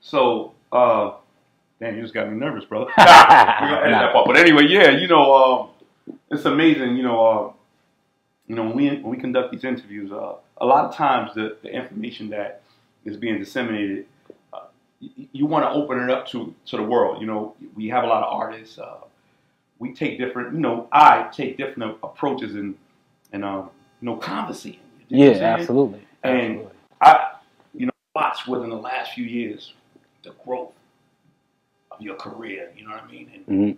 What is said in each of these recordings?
So, uh, damn, you just got me nervous, brother. We're gonna edit that part. But anyway, yeah, you know, um, it's amazing. You know, uh, you know, when we when we conduct these interviews, uh, a lot of times the, the information that is being disseminated, uh, you, you want to open it up to to the world. You know, we have a lot of artists. Uh, we take different. You know, I take different approaches and and um, you know, conversing. You know Yeah, absolutely. And absolutely. I, you know, watched within the last few years the growth of your career. You know what I mean? And Mhm.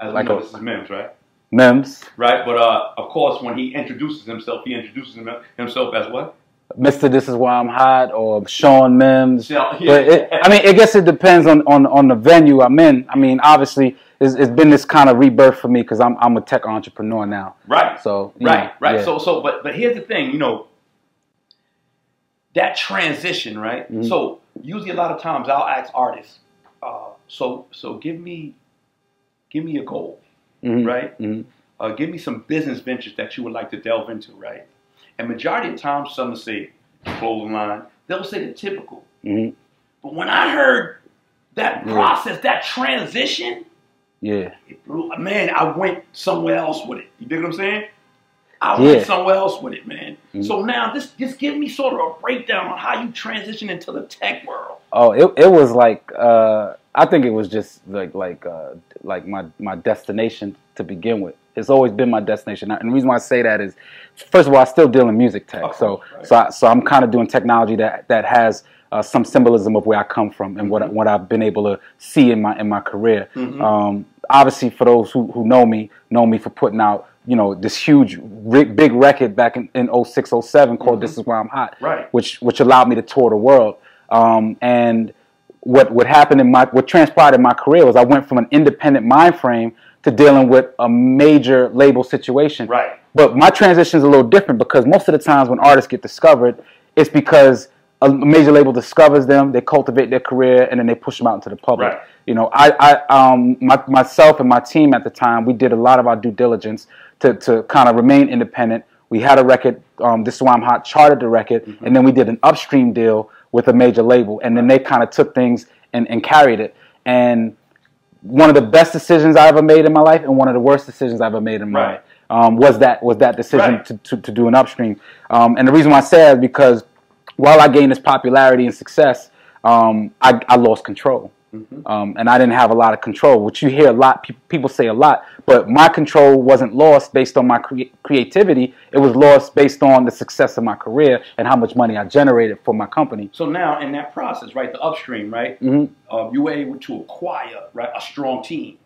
as Like know, a- this is Mims, right? Mims, Right. But uh, of course, when he introduces himself, he introduces himself as what? Mr. This is why I'm hot, or Shawn Mims. Yeah, But it, I mean, I guess it depends on, on, on the venue I'm in. I mean, obviously, it's, it's been this kind of rebirth for me because I'm I'm a tech entrepreneur now. right. So Right. know, Right. yeah. So so, but but here's the thing, you know. That transition, right? Mhm. So usually a lot of times I'll ask artists, uh, so so give me, give me a goal, Mhm, right? mhm. uh, give me some business ventures that you would like to delve into, right? And majority of times, some will say clothing line. They'll say the typical. Mhm. But when I heard that Yeah. process, that transition, yeah, it blew, man, I went somewhere else with it. You dig what I'm saying? I Yeah. went somewhere else with it, man. Mhm. So now, just just give me sort of a breakdown on how you transition into the tech world. Oh, it it was like uh, I think it was just like like uh, like my my destination to begin with. It's always been my destination, and the reason why I say that is, first of all, I still deal in music tech, Of so right. so I, so I'm kind of doing technology that that has uh, some symbolism of where I come from and what Mhm. what I've been able to see in my in my career. Mhm. Um, obviously, for those who, who know me, know me for putting out you know this huge big record back in, in 06, 07 called Mhm. "This Is Why I'm Hot." Right. which which allowed me to tour the world. Um, and what what happened in my what transpired in my career was I went from an independent mind frame to dealing with a major label situation. Right. But my transition is a little different because most of the times when artists get discovered, it's because a major label discovers them, they cultivate their career, and then they push them out into the public. Right. You know, I, I um, my, myself and my team at the time, we did a lot of our due diligence to, to kind of remain independent. We had a record, um, This Is Why I'm Hot, charted the record, Mm-hmm. and then we did an upstream deal with a major label, and then they kind of took things and, and carried it. And one of the best decisions I ever made in my life, and one of the worst decisions I ever made in my Right. life, um, was that was that decision Right. to, to, to do an upstream. Um, and the reason why I say that is because while I gained this popularity and success, um, I, I lost control. Mhm. Um, and I didn't have a lot of control, which you hear a lot. Pe- people say a lot, but my control wasn't lost based on my crea- creativity. It was lost based on the success of my career and how much money I generated for my company. So now, in that process, right, the upstream, right, hmm uh, you were able to acquire, right, a strong team.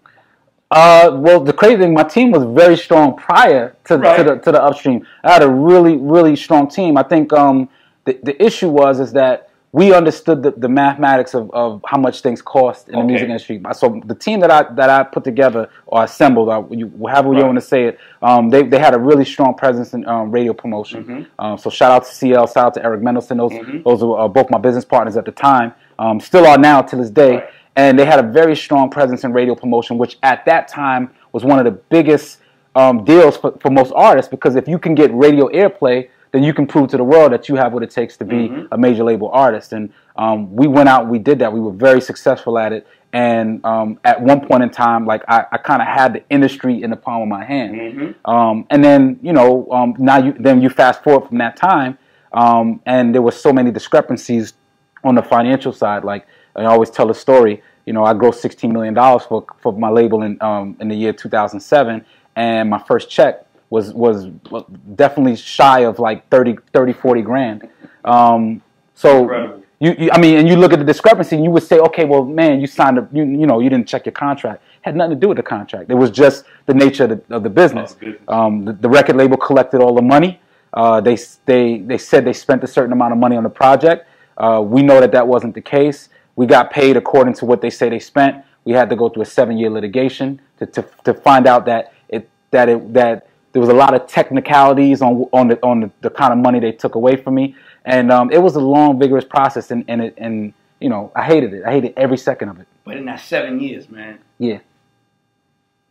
Uh, well, the crazy thing, my team was very strong prior to, Right. to the to the upstream. I had a really really strong team. I think um, the the issue was is that we understood the, the mathematics of, of how much things cost in the music industry. So the team that I that I put together or assembled, or you, however you Right. want to say it, um, they they had a really strong presence in um, radio promotion. Mhm. Um, so shout out to CL, shout out to Eric Mendelson. Those Mhm. those were uh, both my business partners at the time. Um, still are now to this day Right. and they had a very strong presence in radio promotion, which at that time was one of the biggest um, deals for, for most artists because if you can get radio airplay, then you can prove to the world that you have what it takes to be Mhm. a major label artist. And um, we went out, we did that. We were very successful at it. And um, at one point in time, like I, I kind of had the industry in the palm of my hand. Mm-hmm. Um, and then you know, um, now you then you fast forward from that time, um, and there were so many discrepancies on the financial side. Like I always tell a story. You know, I grossed sixteen million dollars for for my label in um, in the year two thousand seven, and my first check was was definitely shy of like 30, 30 40 grand. Um, so. Incredible. You, you, I mean, and you look at the discrepancy, and you would say, okay, well, man, you signed a, you, you know, you didn't check your contract. had nothing to do with the contract. It was just the nature of the, of the business. Business. Um, the, the record label collected all the money. Uh, they, they, they said they spent a certain amount of money on the project. Uh, we know that that wasn't the case. We got paid according to what they say they spent. We had to go through a seven-year litigation to, to, to find out that it that it that there was a lot of technicalities on on the on the, the kind of money they took away from me, and um, it was a long, vigorous process, and and it, and you know I hated it. I hated every second of it. But in that seven years, man, Yeah.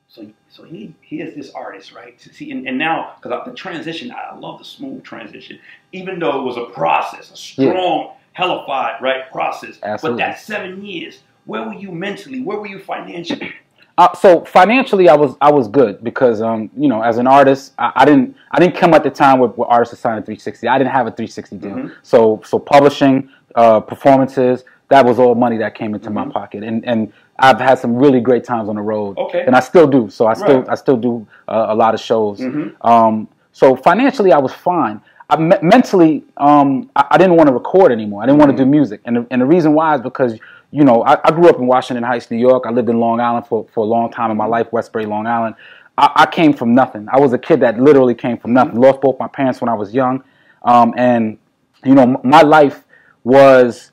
so so he he is this artist, right? See, and, and now because of the transition, I love the smooth transition, even though it was a process, a strong, yeah. hellified, right process. Absolutely. But that seven years, where were you mentally? Where were you financially? Uh, so financially, I was I was good because um, you know as an artist, I, I didn't I didn't come at the time with, where artists assigned a 360. I didn't have a 360 deal. Mm-hmm. So so publishing, uh, performances, that was all money that came into mm-hmm. my pocket, and and I've had some really great times on the road. Okay. And I still do. So I still right. I still do uh, a lot of shows. Mm-hmm. Um, so financially, I was fine. I, me- mentally, um, I, I, didn't want to record anymore. I didn't want to do mm-hmm. music, and the, and the reason why is because you know I, I, grew up in Washington Heights, New York. I lived in Long Island for, for a long time in my life, Westbury, Long Island. I, I came from nothing. I was a kid that literally came from nothing. Mm-hmm. Lost both my parents when I was young, um, and you know my life was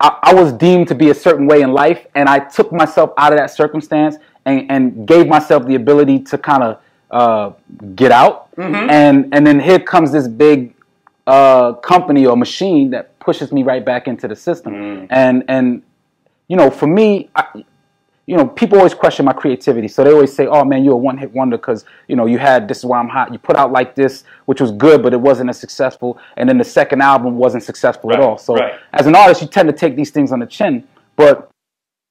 I, I, was deemed to be a certain way in life, and I took myself out of that circumstance and, and gave myself the ability to kind of uh, get out. Mm-hmm. And and then here comes this big uh, company or machine that pushes me right back into the system. Mm. And and you know, for me, I, you know, people always question my creativity. So they always say, "Oh man, you're a one-hit wonder because you know you had this is why I'm hot. You put out like this, which was good, but it wasn't as successful. And then the second album wasn't successful right, at all. So right. as an artist, you tend to take these things on the chin. But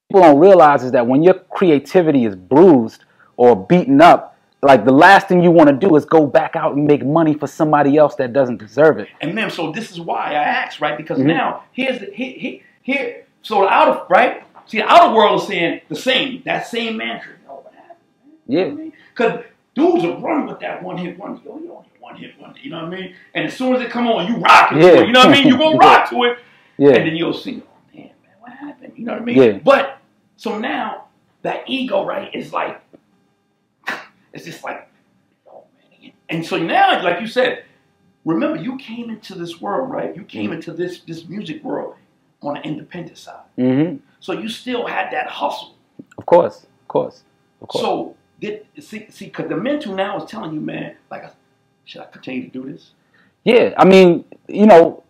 people don't realize is that when your creativity is bruised or beaten up, like the last thing you want to do is go back out and make money for somebody else that doesn't deserve it. And man, so this is why I asked, right? Because mm-hmm. now here's the here, here, here so out of right See, the outer world is saying the same, that same mantra. You know what happened, man? Yeah. Because dudes are running with that one hit wonder. Yo, you don't hit one hit wonder. You know what I mean? And as soon as it come on, you rock it. Yeah. You know what I mean? You gonna rock to it. Yeah. And then you'll see, oh man, man, what happened? You know what I mean? Yeah. But so now that ego, right, is like, it's just like, oh man. And so now, like you said, remember you came into this world, right? You came into this this music world on the independent side. Mm-hmm. So you still had that hustle. Of course, of course, of course. So did see see because the mental now is telling you, man, like, should I continue to do this? Yeah, I mean, you know,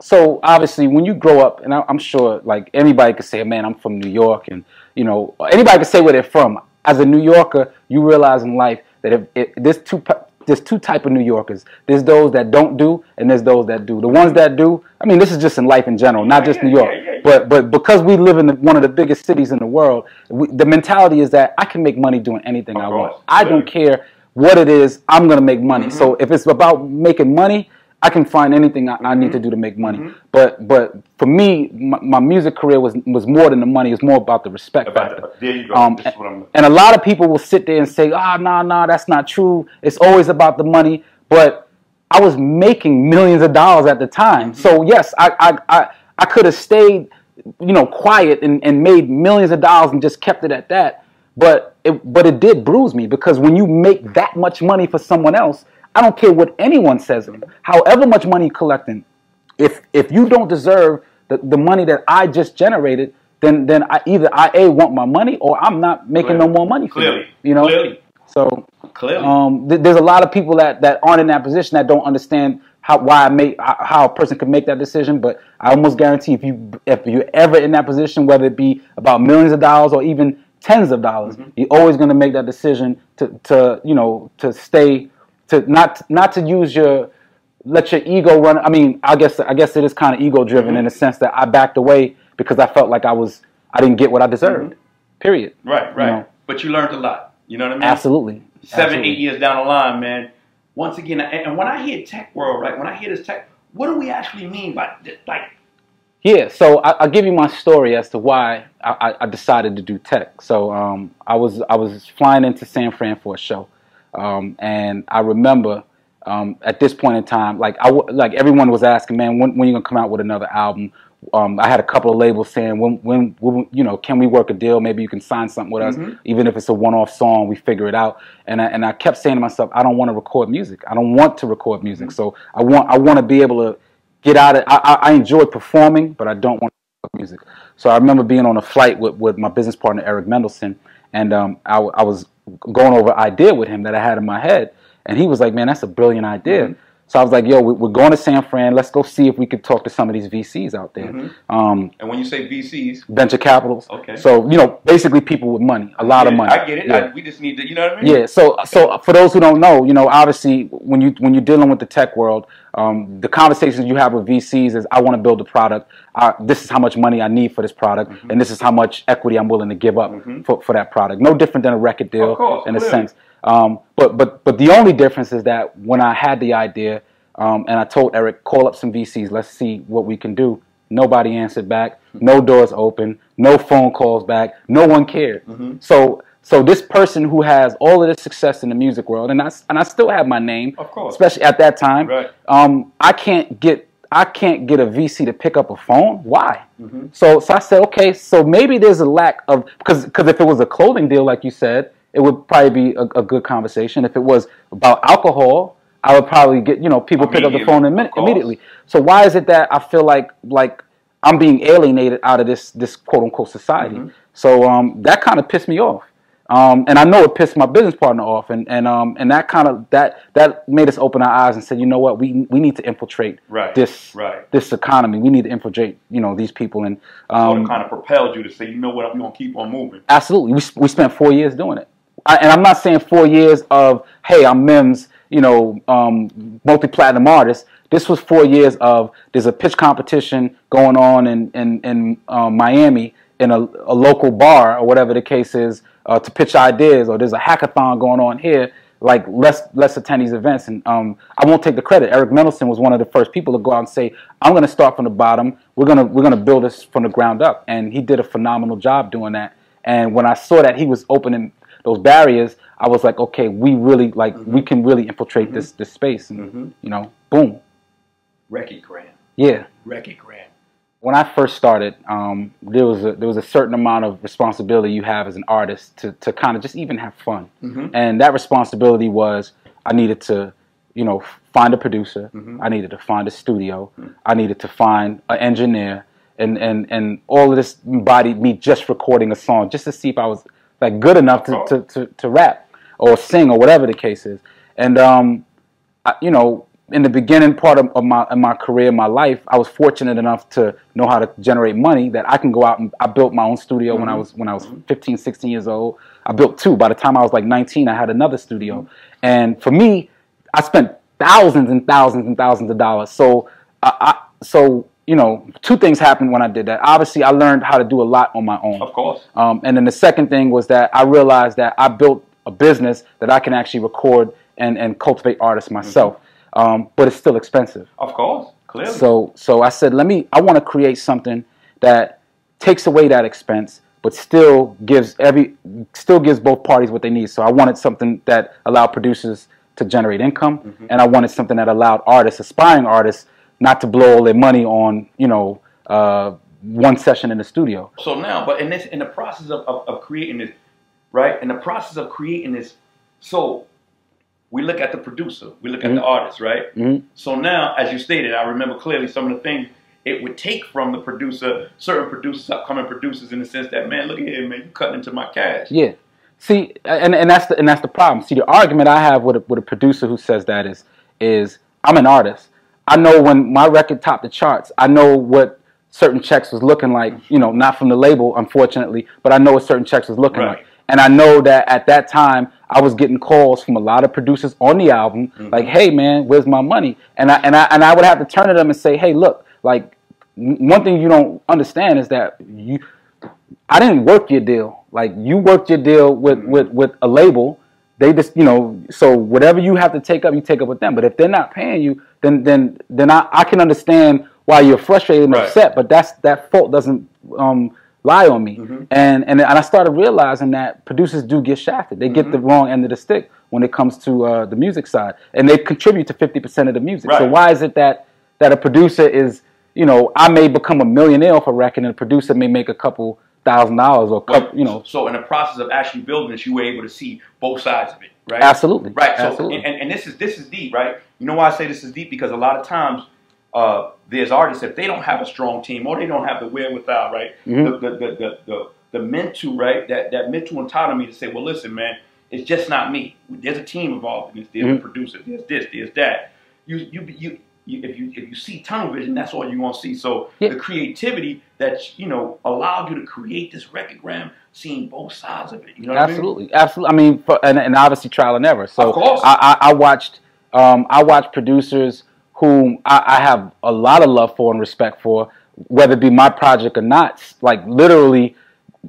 so obviously when you grow up, and I, am sure like anybody could say, man, I'm from New York, and you know, anybody could say where they're from. As a New Yorker, you realize in life that if, if there's two there's two type of New Yorkers. There's those that don't do, and there's those that do. The ones that do, I mean, this is just in life in general, not just New York. But but because we live in the, one of the biggest cities in the world, we, the mentality is that I can make money doing anything I want. I don't care what it is. I'm gonna make money. Mm-hmm. So if it's about making money, I can find anything I, I need to mm-hmm. do to make money. Mm-hmm. But but for me, my, my, music career was was more than the money. It was more about the respect about factor. The, there you go. Um, and, and, a lot of people will sit there and say, "Ah, oh, nah, nah, that's not true. It's always about the money." But I was making millions of dollars at the time. Mm-hmm. So yes, I I I, I could have stayed, you know, quiet and, and made millions of dollars and just kept it at that. But it but it did bruise me because when you make that much money for someone else I don't care what anyone says. However much money you're collecting, if if you don't deserve the, the money that I just generated, then then I either I a want my money or I'm not making Clearly. no more money for Clearly. you. You know. Clearly. So Clearly. Um, th- there's a lot of people that, that aren't in that position that don't understand how why I make how a person can make that decision. But I almost guarantee if you if you're ever in that position, whether it be about millions of dollars or even tens of dollars, mm-hmm. you're always going to make that decision to to you know to stay to not not to use your let your ego run. I mean, I guess I guess it is kind of ego driven mm-hmm. in the sense that I backed away because I felt like I was I didn't get what I deserved. Mm-hmm. Period. Right, right. You know? But you learned a lot. You know what I mean? Absolutely. Seven, Absolutely. eight years down the line, man. Once again, and when I hear tech world, right? When I hear this tech, what do we actually mean by like? Yeah, so I, will give you my story as to why I, I decided to do tech. So um, I was I was flying into San Fran for a show. Um, and I remember um, at this point in time, like I like everyone was asking, man, when when you gonna come out with another album? Um, I had a couple of labels saying, when, when, when, you know, can we work a deal? Maybe you can sign something with us, mm-hmm. even if it's a one-off song. We figure it out. And I, and I kept saying to myself, I don't want to record music. I don't want to record music. Mm-hmm. So I want I want to be able to get out of. I, I enjoy performing, but I don't want to record music. So I remember being on a flight with, with my business partner Eric Mendelson, and um, I, I was going over idea with him that I had in my head, and he was like, "Man, that's a brilliant idea." Mm-hmm. So I was like, yo, we- we're going to San Fran. Let's go see if we could talk to some of these VCs out there, Mhm. um, And when you say VCs, venture capitals. okay. So you know, basically people with money, a lot of money. I get it. Yeah. I, we just need to, you know what I mean? Yeah. So, so for those who don't know, you know, obviously when you when you're dealing with the tech world, um, the conversations you have with VCs is, I want to build a product. Uh, this is how much money I need for this product, Mm-hmm. and this is how much equity I'm willing to give up Mhm. for, for that product. No different than a record deal course, in a sense. Um, but but but the only difference is that when I had the idea, um, and I told Eric, call up some VCs, let's see what we can do. Nobody answered back. No doors open. No phone calls back. No one cared. Mhm. So so this person who has all of this success in the music world, and I and I still have my name, Of course. especially at that time. Right. Um, I can't get I can't get a VC to pick up a phone. Why? Mhm. So so I said, okay, so maybe there's a lack of because because if it was a clothing deal, like you said, it would probably be a, a good conversation. If it was about alcohol, I would probably get you know people pick up the phone Immediately, imme- immediately. So why is it that I feel like like I'm being alienated out of this this quote unquote society? Mhm. So um, that kind of pissed me off. Um, and I know it pissed my business partner off, and and um, and that kind of that that made us open our eyes and said, you know what, we we need to infiltrate Right. this Right. this economy. We need to infiltrate, you know, these people. And So um, it kind of propelled you to say, you know what, I'm going to keep on moving. absolutely, we we spent four years doing it. I, and I'm not saying four years of hey, I'm Mims, you know, um, multi platinum artist. This was four years of there's a pitch competition going on in in, in um, Miami in a, a local bar or whatever the case is uh, to pitch ideas, or there's a hackathon going on here. Like let's let's attend these events, and um, I won't take the credit. Eric Mendelsohn was one of the first people to go out and say, "I'm going to start from the bottom. We're gonna we're gonna build this from the ground up," and he did a phenomenal job doing that. And when I saw that he was opening those barriers, I was like, okay, we really like we can really infiltrate this this space, and Mhm. you know, boom, Grand. yeah. Grand. When I first started, um, there was a there was a certain amount of responsibility you have as an artist to to kind of just even have fun, Mhm. and that responsibility was I needed to, you know, find a producer, Mhm. I needed to find a studio, I needed to find an engineer, and and and all of this embodied me just recording a song just to see if I was like good enough to to, to, to rap or sing or whatever the case is, and um, I, you know, in the beginning part of, of my of my career, my life, I was fortunate enough to know how to generate money that I can go out and I built my own studio when I was when I was 15, 16 years old. I built two. By the time I was like 19, I had another studio. And for me, I spent thousands and thousands and thousands of dollars. So I, I so you know, two things happened when I did that. Obviously, I learned how to do a lot on my own. Of course. Um, and then the second thing was that I realized that I built a business that I can actually record and, and cultivate artists myself. Um, but it's still expensive. Of course. Clearly. So so I said, let me I want to create something that takes away that expense, but still gives every still gives both parties what they need. So I wanted something that allowed producers to generate income, Mm-hmm. and I wanted something that allowed artists, aspiring artists, not to blow all their money on you know uh, one session in the studio. So now, but in this, in the process of, of, of creating this, right? In the process of creating this, so we look at the producer, we look at the artist, right? Mhm. So now, as you stated, I remember clearly some of the things it would take from the producer, certain producers, upcoming producers, in the sense that, man, look at here, man, you cutting into my cash. Yeah. See, and, and that's the and that's the problem. See, the argument I have with a, with a producer who says that is is I'm an artist. I know when my record topped the charts. I know what certain checks was looking like. You know, not from the label, unfortunately, but I know what certain checks was looking Right. like. And I know that at that time I was getting calls from a lot of producers on the album, mm-hmm. like, "Hey, man, where's my money?" And I and I and I would have to turn to them and say, "Hey, look, like one thing you don't understand is that you I didn't work your deal. Like you worked your deal with mm-hmm. with with a label. They just you know so whatever you have to take up, you take up with them. But if they're not paying you, then then then I, I can understand why you're frustrated and Right. upset. But that's that fault doesn't um, lie on me. Mm-hmm. And, and and I started realizing that producers do get shafted. They get the Mm-hmm. wrong end of the stick when it comes to uh, the music side, and they contribute to fifty percent of the music. So why is it that that a producer is you know I may become a millionaire off a record, and a producer may make a couple thousand dollars or couple, you know So in the process of actually building this, you were able to see both sides of it, right? Absolutely. Right. So Absolutely. And, and this is this is deep, right? You know why I say this is deep because a lot of times uh, there's artists if they don't have a strong team or they don't have the wherewithal, right? Mhm. The, the, the, the, the the mental, right? That that mental autonomy to say, well, listen, man, it's just not me. There's a team involved in this. There's a Mhm. producer. There's this. There's that. you you you. You, if you if you see tunnel vision, that's all you're gonna see. So Yeah. the creativity that you know allowed you to create this recordgram, seeing both sides of it. You know Absolutely, absolutely. I mean, for, and, and obviously trial and error. So Of. I, I, I watched, um, I watched producers whom I, I have a lot of love for and respect for, whether it be my project or not. Like literally,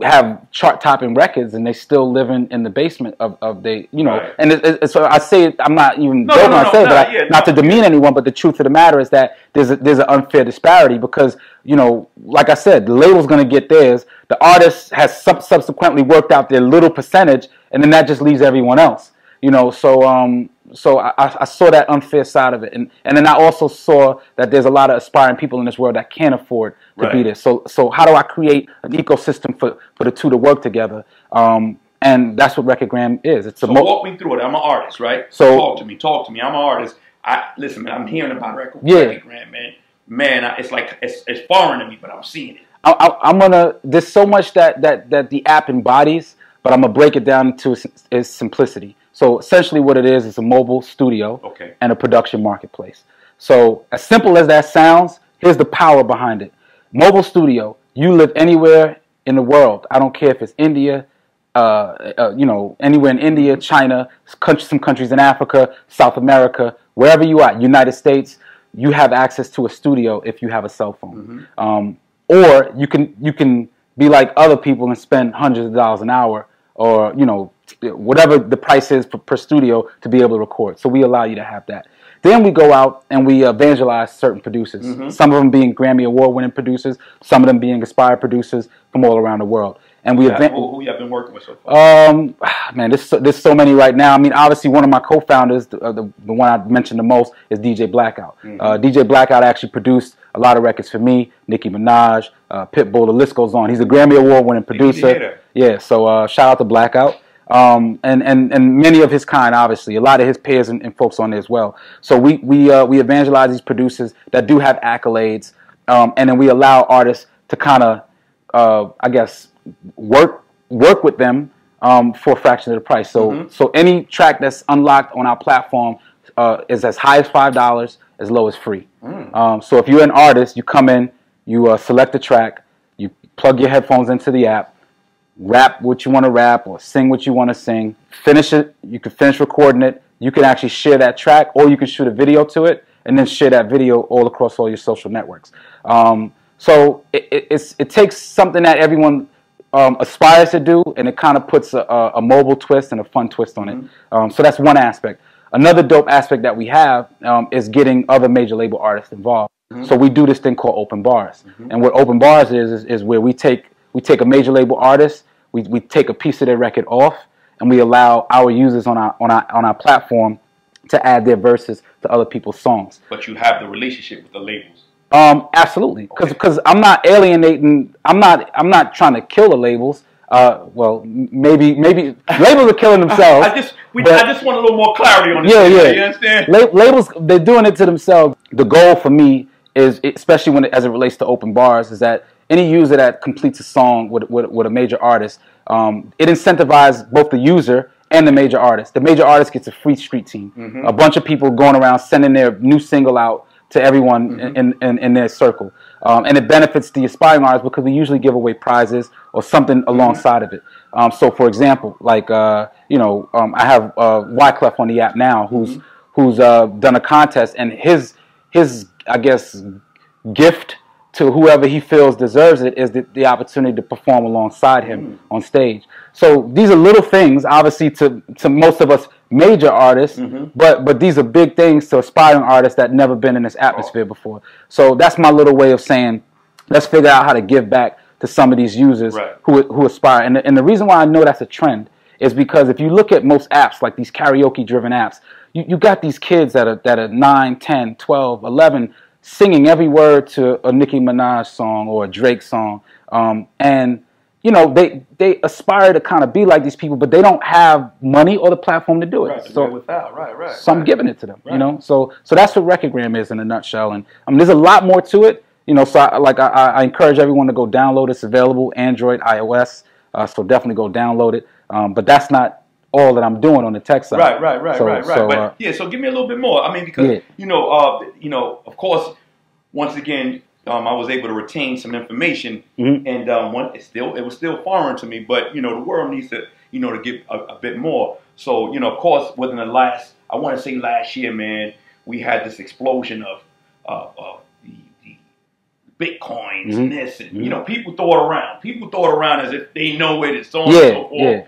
have chart topping records and they still living in the basement of, of they you know Right. and it, it, so I say it, I'm not even No, joking no, no, I say no, but I- yeah, not no, to demean anyone but the truth of the matter is that there's a, there's an unfair disparity because you know like I said the label's going to get theirs the artist has sub- subsequently worked out their little percentage and then that just leaves everyone else you know so um so I, I saw that unfair side of it and and then I also saw that there's a lot of aspiring people in this world that can't afford to be Right. this so so how do I create an ecosystem for for the two to work together um and that's what Recordgram is it's a So walk me through it. I'm an artist, right? So- talk to me, talk to me. I'm an artist. I listen, man. I'm hearing about record, Yeah. Recordgram, man. Man, I, it's like it's, it's foreign to me, but I'm seeing it. I, I, I'm gonna. There's so much that that that the app embodies, but I'm gonna break it down to its, its simplicity. So essentially, what it is is a mobile studio Okay. and a production marketplace. So as simple as that sounds, here's the power behind it. Mobile studio. You live anywhere in the world. I don't care if it's India, uh, uh, you know, anywhere in India, China, country- some countries in Africa, South America, wherever you are, United States, you have access to a studio if you have a cell phone. Um, or you can you can be like other people and spend hundreds of dollars an hour, or you know, whatever the price is per, per studio to be able to record. So we allow you to have that. Then we go out and we evangelize certain producers. Some of them being Grammy Award winning producers, some of them being aspired producers from all around the world. And we Yeah, who, who you have been working with so far? um, man, there's so, there's so many right now. I mean, obviously, one of my co-founders, the, uh, the, the one I mentioned the most, is DJ Blackout. Uh, DJ Blackout actually produced a lot of records for me, Nicki Minaj, uh, Pitbull. The list goes on. He's a Grammy Award-winning need to hear producer. Yeah, so uh, shout out to Blackout. Um, and, and, and many of his kind, obviously, a lot of his peers and, and folks on there as well. So we we uh, we evangelize these producers that do have accolades, um, and then we allow artists to kind of, uh, I guess, work work with them um, for a fraction of the price. So so any track that's unlocked on our platform uh, is as high as five dollars, as low as free. Um, so if you're an artist, you come in, you uh, select a track, you plug your headphones into the app, rap what you want to rap or sing what you want to sing. Finish it. You can finish recording it. You can actually share that track, or you can shoot a video to it and then share that video all across all your social networks. Um, so it, it, it's, it takes something that everyone um, aspires to do, and it kind of puts a, a, mobile twist and a fun twist on it. Um, so that's one aspect. Another dope aspect that we have um, is getting other major label artists involved. So we do this thing called open bars, and what open bars is, is is where we take we take a major label artist, we, we take a piece of their record off, and we allow our users on our on our on our platform to add their verses to other people's songs. But you have the relationship with the labels. Um, absolutely, because Okay. I'm not alienating. I'm not I'm not trying to kill the labels. Uh, well, maybe maybe labels are killing themselves. I just we, but- I just want a little more clarity on this. yeah, thing, yeah. You understand? La- labels they're doing it to themselves. The goal for me is, especially when it, as it relates to open bars, is that any user that completes a song with with, with a major artist, um, it incentivizes both the user and the major artist. The major artist gets a free street team, a bunch of people going around sending their new single out to everyone in, in, in their circle. Um, and it benefits the aspiring artists because we usually give away prizes or something alongside of it. Um, so, for example, like uh, you know, um, I have uh, Wyclef on the app now, who's who's uh, done a contest, and his his I guess gift to whoever he feels deserves it is the, the opportunity to perform alongside him mm. on stage. So these are little things, obviously, to to most of us major artists, mm-hmm. but but these are big things to aspiring artists that never been in this atmosphere before. So that's my little way of saying, let's figure out how to give back to some of these users Right. who who aspire. And the, and the reason why I know that's a trend is because if you look at most apps like these karaoke driven apps, you, you got these kids that are that are 9, 10, 12, 11 singing every word to a Nicki Minaj song or a Drake song. Um, and you know, they they aspire to kind of be like these people, but they don't have money or the platform to do it. Right, so without, right, right. so I'm giving it to them. Right. You know, so so that's what Recordgram is in a nutshell. And I mean, there's a lot more to it. You know, so I, like I, I encourage everyone to go download. It's available Android, iOS. Uh, so definitely go download it. Um, but that's not all that I'm doing on the tech side. Right, right, right, So- right, right. so, but uh, yeah, so give me a little bit more. I mean, because Yeah. you know, uh, you know, of course, once again, um, I was able to retain some information, Mhm. and um, one, it's still it was still foreign to me. But you know, the world needs to you know to get a, a bit more. So you know, of course, within the last, I want to say last year, man, we had this explosion of uh, of the, the bitcoins Mhm. and this, and you know, people throw it around. People throw it around as if they know it, and so on and so forth yeah.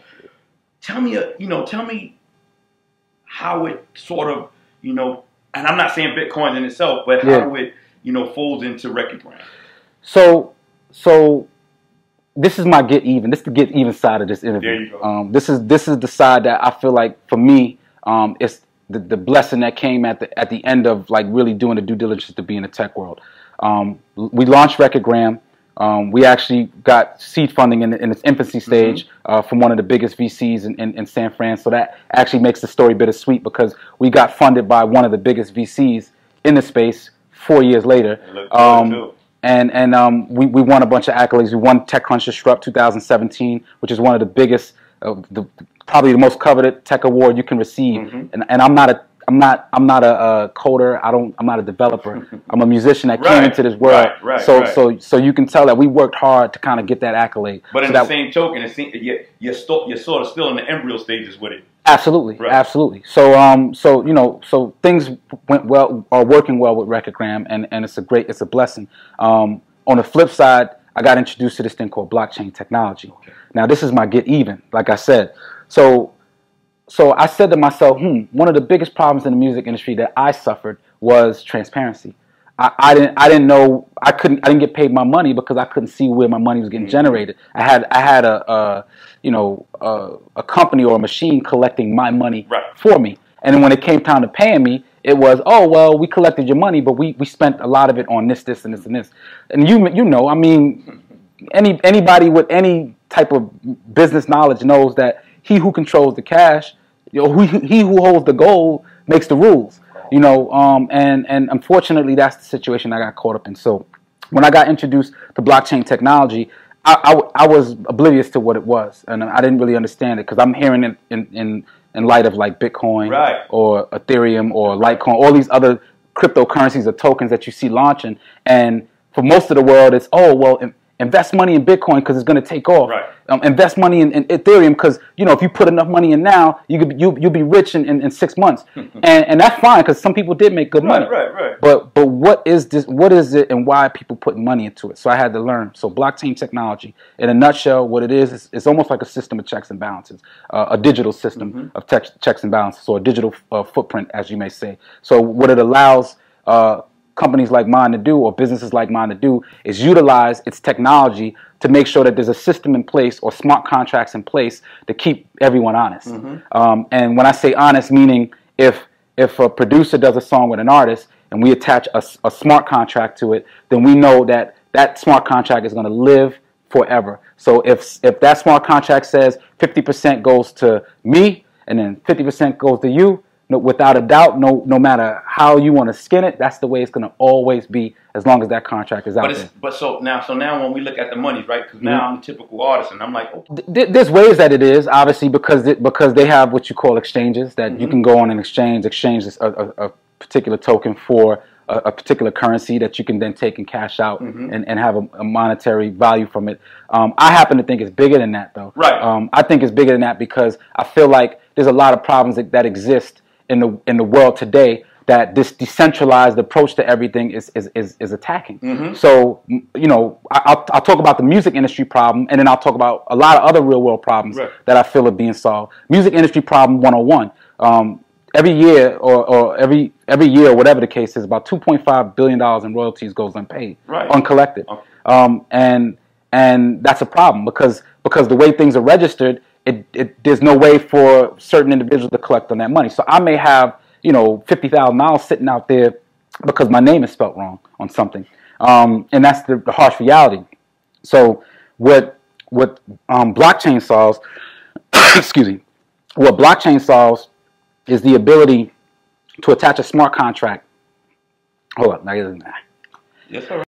Tell me, uh, you know, tell me how it sort of, you know, and I'm not saying Bitcoin in itself, but Yeah. how it, you know, folds into Recognize. So, so this is my get even. This is the get even side of this interview. There you go. Um, this is this is the side that I feel like for me, um, it's the, the blessing that came at the at the end of like really doing the due diligence to be in the tech world. Um, we launched Recordgram. Um, we actually got seed funding in, in its infancy stage uh, from one of the biggest VCs in, in, in San Fran. So that actually makes the story bittersweet because we got funded by one of the biggest VCs in the space four years later. It looked good, Um, and and um, we, we won a bunch of accolades. We won TechCrunch Disrupt 2017, which is one of the biggest, uh, the, probably the most coveted tech award you can receive. Mhm. And, and I'm not a I'm not I'm not a, a coder. I don't I'm not a developer. I'm a musician that came into this world. right, right, so right. so so you can tell that we worked hard to kind of get that accolade. But So in the same token, it seems you're, you're, sto- you're sort of still in the embryo stages with it. Absolutely, Right. absolutely. So, um, so you know, so things went well, are working well with Recordgram, and and it's a great, it's a blessing. Um, on the flip side, I got introduced to this thing called blockchain technology. Now, this is my get even, like I said. So, so I said to myself, hmm, one of the biggest problems in the music industry that I suffered was transparency. I, I didn't I didn't know I couldn't I didn't get paid my money because I couldn't see where my money was getting generated. I had I had a, a you know a, a company or a machine collecting my money Right. for me, and then when it came time to paying me, it was oh well we collected your money, but we, we spent a lot of it on this this and this and this, and you you know I mean any anybody with any type of business knowledge knows that he who controls the cash, you know, who, he who holds the gold makes the rules. You know, um, and and unfortunately, that's the situation I got caught up in. So, when I got introduced to blockchain technology, I, I, I was oblivious to what it was, and I didn't really understand it because I'm hearing it in, in in light of like Bitcoin Right. or Ethereum or Litecoin, all these other cryptocurrencies or tokens that you see launching. And for most of the world, it's oh well, in- invest money in Bitcoin because it's going to take off. Right. Um, invest money in, in Ethereum because you know if you put enough money in now, you could you you'll be rich in, in, in six months, and and that's fine because some people did make good money. Right, right, right. But but what is this? What is it, and why are people putting money into it? So I had to learn. So blockchain technology, in a nutshell, what it is, is it's almost like a system of checks and balances, uh, a digital system of tech, checks and balances, or a digital uh, footprint, as you may say. So what it allows uh, companies like mine to do, or businesses like mine to do, is utilize its technology to make sure that there's a system in place or smart contracts in place to keep everyone honest. Um, and when I say honest, meaning if if a producer does a song with an artist and we attach a, a smart contract to it, then we know that that smart contract is going to live forever. So if if that smart contract says 50% goes to me and then 50% goes to you, no, without a doubt, no no matter how you want to skin it, that's the way it's going to always be as long as that contract is out But there. but so now so now when we look at the money, right? Because now Mm-hmm. I'm a typical artist, and I'm like, oh, Th- there's ways that it is obviously because it, because they have what you call exchanges that Mm-hmm. you can go on and exchange exchange this- a, a, a particular token for a, a particular currency that you can then take and cash out Mm-hmm. and, and have a, a monetary value from it. Um, I happen to think it's bigger than that though. Right. Um, I think it's bigger than that because I feel like there's a lot of problems that, that exist in the in the world today that this decentralized approach to everything is is is, is attacking. Mm-hmm. So you know, I, I'll, I'll talk about the music industry problem, and then I'll talk about a lot of other real world problems Right. that I feel are being solved. Music industry problem 101. Um, every year, or, or every every year, whatever the case is, about 2.5 billion dollars in royalties goes unpaid, Right. uncollected, Okay. um, and and that's a problem because because the way things are registered, it, it there's no way for certain individuals to collect on that money. So I may have you know fifty thousand dollars sitting out there because my name is spelt wrong on something, um, and that's the, the harsh reality. So what what um, blockchain solves, excuse me, what blockchain solves is the ability to attach a smart contract. Hold on, yes, sir.